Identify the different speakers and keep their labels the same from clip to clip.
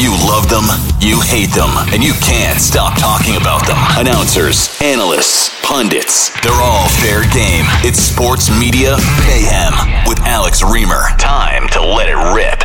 Speaker 1: You love them, you hate them, and you can't stop talking about them. Announcers, analysts, pundits, they're all fair game. It's Sports Media Mayhem with Alex Reimer. Time to let it rip.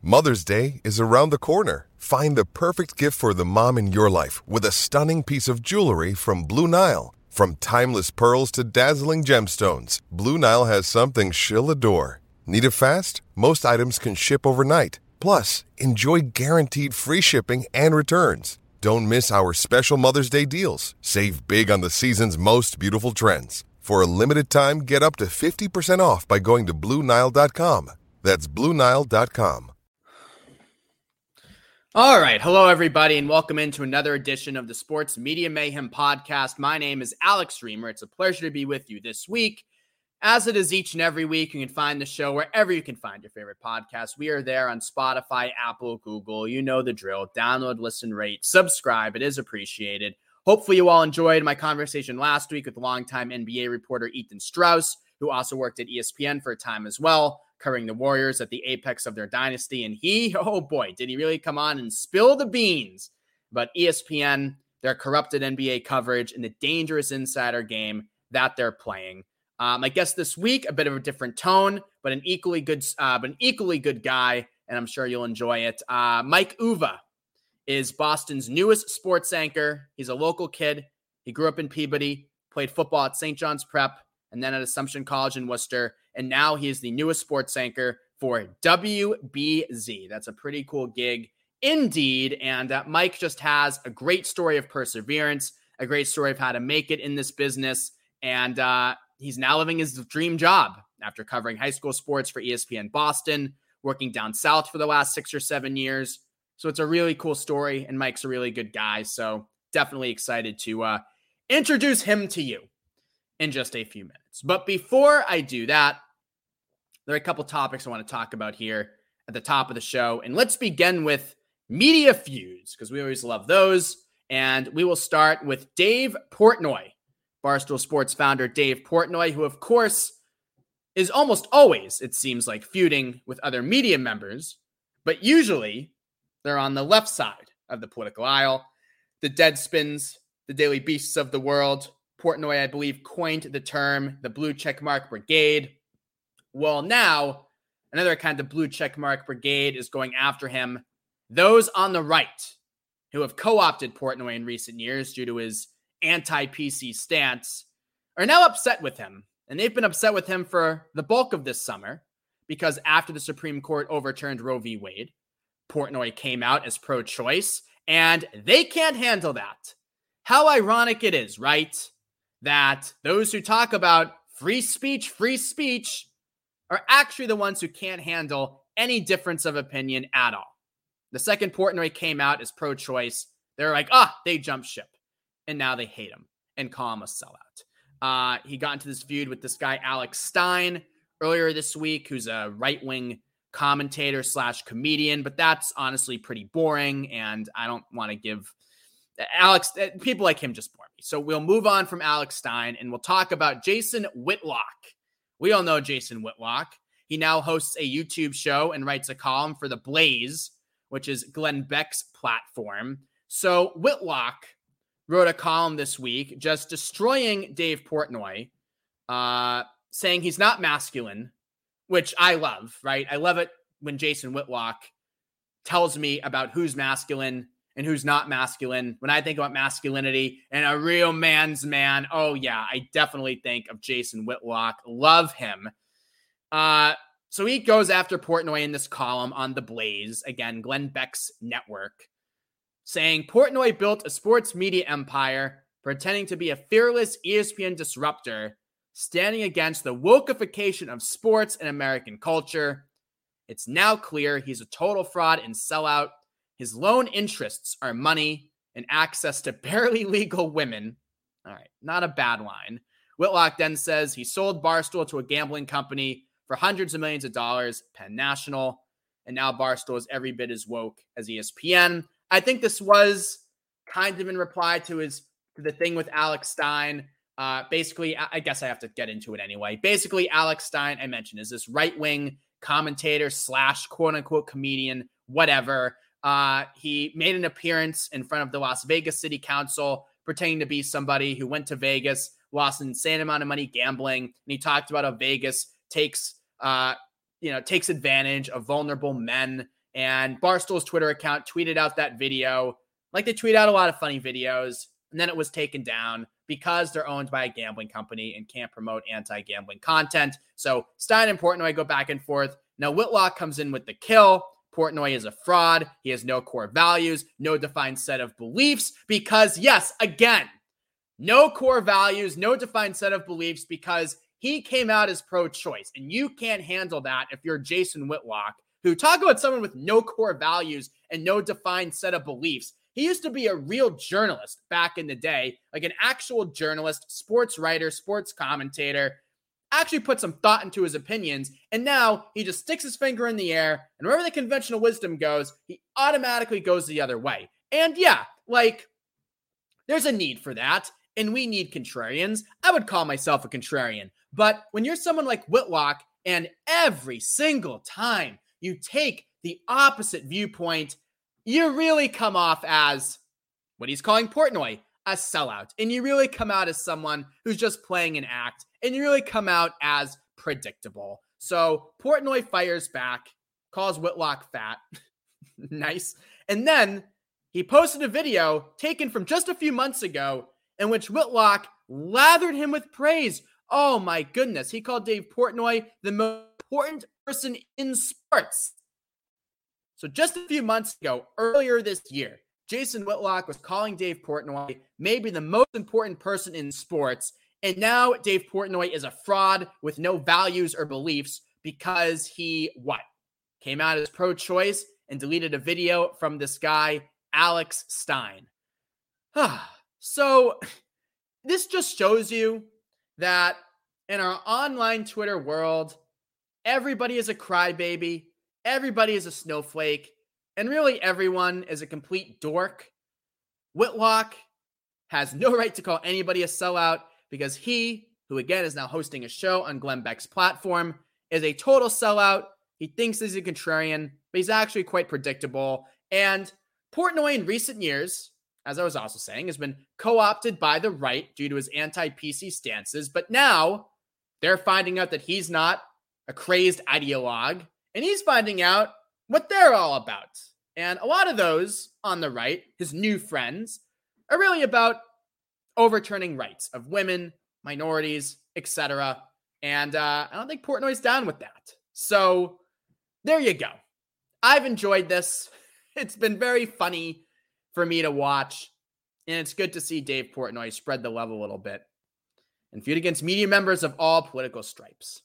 Speaker 2: Mother's Day is around the corner. Find the perfect gift for the mom in your life with a stunning piece of jewelry from Blue Nile. From timeless pearls to dazzling gemstones, Blue Nile has something she'll adore. Need it fast? Most items can ship overnight. Plus, enjoy guaranteed free shipping and returns. Don't miss our special Mother's Day deals. Save big on the season's most beautiful trends. For a limited time, get up to 50% off by going to Bluenile.com. That's Bluenile.com.
Speaker 3: All right. Hello, everybody, and welcome into another edition of the Sports Media Mayhem podcast. My name is Alex Reimer. It's a pleasure to be with you this week. As it is each and every week, you can find the show wherever you can find your favorite podcast. We are there on Spotify, Apple, Google. You know the drill. Download, listen, rate, subscribe. It is appreciated. Hopefully, you all enjoyed my conversation last week with longtime NBA reporter Ethan Strauss, who also worked at ESPN for a time as well, covering the Warriors at the apex of their dynasty. And he, oh boy, did he really come on and spill the beans. But ESPN, their corrupted NBA coverage, and the dangerous insider game that they're playing. Um, I guess this week a bit of a different tone, but an equally good, uh, but an equally good guy, and I'm sure you'll enjoy it. Uh, Mike Uva is Boston's newest sports anchor. He's a local kid. He grew up in Peabody, played football at St. John's Prep, and then at Assumption College in Worcester, and now he is the newest sports anchor for WBZ. That's a pretty cool gig indeed. And uh, Mike just has a great story of perseverance, a great story of how to make it in this business. And uh, he's now living his dream job after covering high school sports for ESPN Boston, working down south for the last six or seven years. So it's a really cool story, and Mike's a really good guy. So definitely excited to uh, introduce him to you in just a few minutes. But before I do that, there are a couple topics I want to talk about here at the top of the show. And let's begin with media feuds because we always love those. And we will start with Dave Portnoy Barstool Sports founder Dave Portnoy, who, of course, is almost always, it seems like, feuding with other media members, but usually they're on the left side of the political aisle. The Deadspins, the Daily Beasts of the world. Portnoy, I believe, coined the term the blue checkmark brigade. Well, now another kind of blue checkmark brigade is going after him. Those on the right who have co opted Portnoy in recent years due to his anti PC stance are now upset with him. And they've been upset with him for the bulk of this summer because after the Supreme Court overturned Roe v. Wade, Portnoy came out as pro choice, and they can't handle that. How ironic it is, right? That those who talk about free speech, free speech, are actually the ones who can't handle any difference of opinion at all. The second Portnoy came out as pro choice, they're like, ah, they jumped ship and now they hate him and call him a sellout. Uh, he got into this feud with this guy Alex Stein earlier this week, who's a right wing commentator slash comedian, but that's honestly pretty boring, and I don't want to give Alex uh, people like him just bore me. So we'll move on from Alex Stein and we'll talk about Jason Whitlock. We all know Jason Whitlock. He now hosts a YouTube show and writes a column for The Blaze, which is Glenn Beck's platform. So Whitlock wrote a column this week just destroying Dave Portnoy, uh, saying he's not masculine, which I love, right? I love it when Jason Whitlock tells me about who's masculine and who's not masculine. When I think about masculinity and a real man's man, oh yeah, I definitely think of Jason Whitlock. Love him. Uh, So he goes after Portnoy in this column on The Blaze, again, Glenn Beck's network, saying Portnoy built a sports media empire pretending to be a fearless ESPN disruptor, standing against the wokeification of sports and American culture. It's now clear he's a total fraud and sellout. His lone interests are money and access to barely legal women. All right, not a bad line. Whitlock then says he sold Barstool to a gambling company for hundreds of millions of dollars, Penn National, and now Barstool is every bit as woke as ESPN. I think this was kind of in reply to his to the thing with Alex Stein. Uh, basically, I guess I have to get into it anyway. Basically, Alex Stein, I mentioned, is this right wing commentator slash quote unquote comedian, whatever. Uh, he made an appearance in front of the Las Vegas City Council, pretending to be somebody who went to Vegas, lost an insane amount of money gambling, and he talked about how Vegas takes, uh, you know, takes advantage of vulnerable men. And Barstool's Twitter account tweeted out that video, like they tweet out a lot of funny videos, and then it was taken down because they're owned by a gambling company and can't promote anti-gambling content. So Stein and Portnoy go back and forth. Now Whitlock comes in with the kill. Portnoy is a fraud. He has no core values, no defined set of beliefs. Because, yes, again, no core values, no defined set of beliefs because he came out as pro choice. And you can't handle that if you're Jason Whitlock, who talk about someone with no core values and no defined set of beliefs. He used to be a real journalist back in the day, like an actual journalist, sports writer, sports commentator actually put some thought into his opinions. And now he just sticks his finger in the air, and wherever the conventional wisdom goes, he automatically goes the other way. And yeah, like there's a need for that. And we need contrarians. I would call myself a contrarian. But when you're someone like Whitlock, and every single time you take the opposite viewpoint, you really come off as what he's calling Portnoy, a sellout. And you really come out as someone who's just playing an act and you really come out as predictable. So Portnoy fires back, calls Whitlock fat. nice. And then he posted a video taken from just a few months ago in which Whitlock lathered him with praise. Oh my goodness. He called Dave Portnoy the most important person in sports. So just a few months ago, earlier this year, Jason Whitlock was calling Dave Portnoy maybe the most important person in sports. And now Dave Portnoy is a fraud with no values or beliefs because he what? Came out as pro choice and deleted a video from this guy, Alex Stein. so this just shows you that in our online Twitter world, everybody is a crybaby, everybody is a snowflake, and really everyone is a complete dork. Whitlock has no right to call anybody a sellout because he, who again is now hosting a show on Glenn Beck's platform, is a total sellout. He thinks he's a contrarian, but he's actually quite predictable. And Portnoy in recent years, as I was also saying, has been co opted by the right due to his anti PC stances. But now they're finding out that he's not a crazed ideologue, and he's finding out what they're all about. And a lot of those on the right, his new friends, are really about overturning rights of women, minorities, etc. And uh, I don't think Portnoy's down with that. So there you go. I've enjoyed this. It's been very funny for me to watch. And it's good to see Dave Portnoy spread the love a little bit and feud against media members of all political stripes.